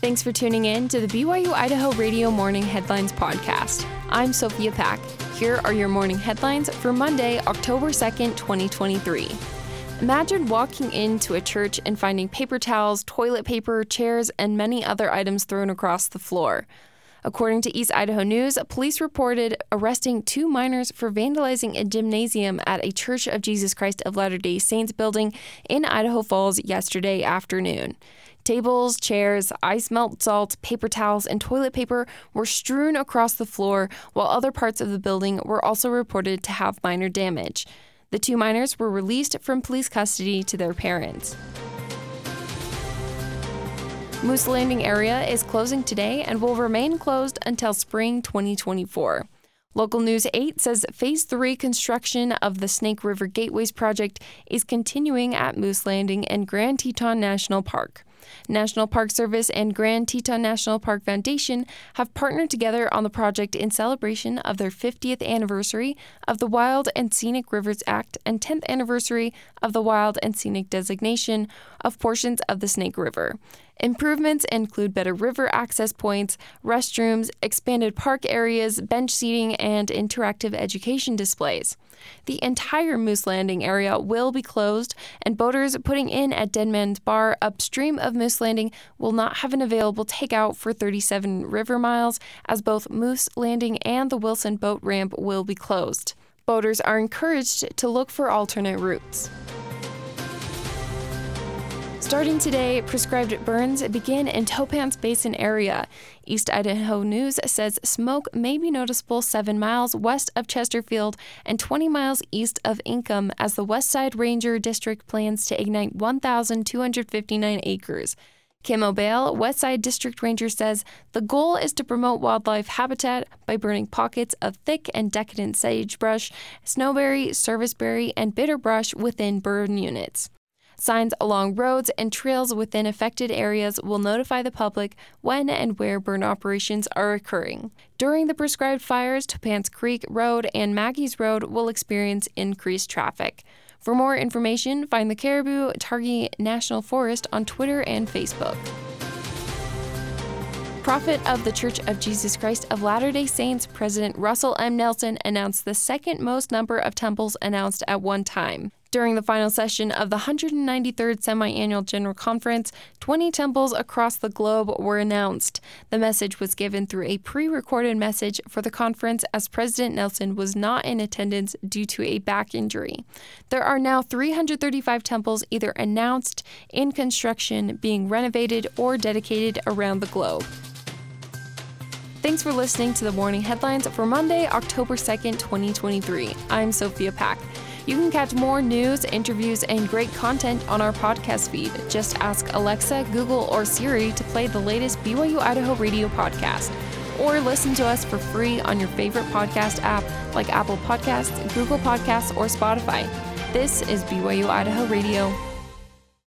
Thanks for tuning in to the BYU Idaho Radio Morning Headlines Podcast. I'm Sophia Pack. Here are your morning headlines for Monday, October 2nd, 2023. Imagine walking into a church and finding paper towels, toilet paper, chairs, and many other items thrown across the floor. According to East Idaho News, police reported arresting two minors for vandalizing a gymnasium at a Church of Jesus Christ of Latter day Saints building in Idaho Falls yesterday afternoon. Tables, chairs, ice melt salt, paper towels, and toilet paper were strewn across the floor, while other parts of the building were also reported to have minor damage. The two minors were released from police custody to their parents. Moose Landing area is closing today and will remain closed until spring 2024. Local News 8 says Phase 3 construction of the Snake River Gateways project is continuing at Moose Landing and Grand Teton National Park. National Park Service and Grand Teton National Park Foundation have partnered together on the project in celebration of their 50th anniversary of the Wild and Scenic Rivers Act and 10th anniversary of the Wild and Scenic designation of portions of the Snake River. Improvements include better river access points, restrooms, expanded park areas, bench seating, and interactive education displays. The entire Moose Landing area will be closed, and boaters putting in at Deadman's Bar upstream of Moose Landing will not have an available takeout for 37 river miles, as both Moose Landing and the Wilson Boat Ramp will be closed. Boaters are encouraged to look for alternate routes. Starting today, prescribed burns begin in Topance Basin area. East Idaho News says smoke may be noticeable 7 miles west of Chesterfield and 20 miles east of Inkom as the West Side Ranger District plans to ignite 1,259 acres. Kim O'Bale, Westside District Ranger, says the goal is to promote wildlife habitat by burning pockets of thick and decadent sagebrush, snowberry, serviceberry, and bitterbrush within burn units. Signs along roads and trails within affected areas will notify the public when and where burn operations are occurring. During the prescribed fires, Topance Creek Road and Maggie's Road will experience increased traffic. For more information, find the Caribou Targhee National Forest on Twitter and Facebook. Prophet of the Church of Jesus Christ of Latter day Saints, President Russell M. Nelson announced the second most number of temples announced at one time. During the final session of the 193rd Semi-Annual General Conference, 20 temples across the globe were announced. The message was given through a pre-recorded message for the conference as President Nelson was not in attendance due to a back injury. There are now 335 temples either announced, in construction, being renovated, or dedicated around the globe. Thanks for listening to the morning headlines for Monday, October 2nd, 2023. I'm Sophia Pack. You can catch more news, interviews, and great content on our podcast feed. Just ask Alexa, Google, or Siri to play the latest BYU Idaho radio podcast. Or listen to us for free on your favorite podcast app like Apple Podcasts, Google Podcasts, or Spotify. This is BYU Idaho Radio.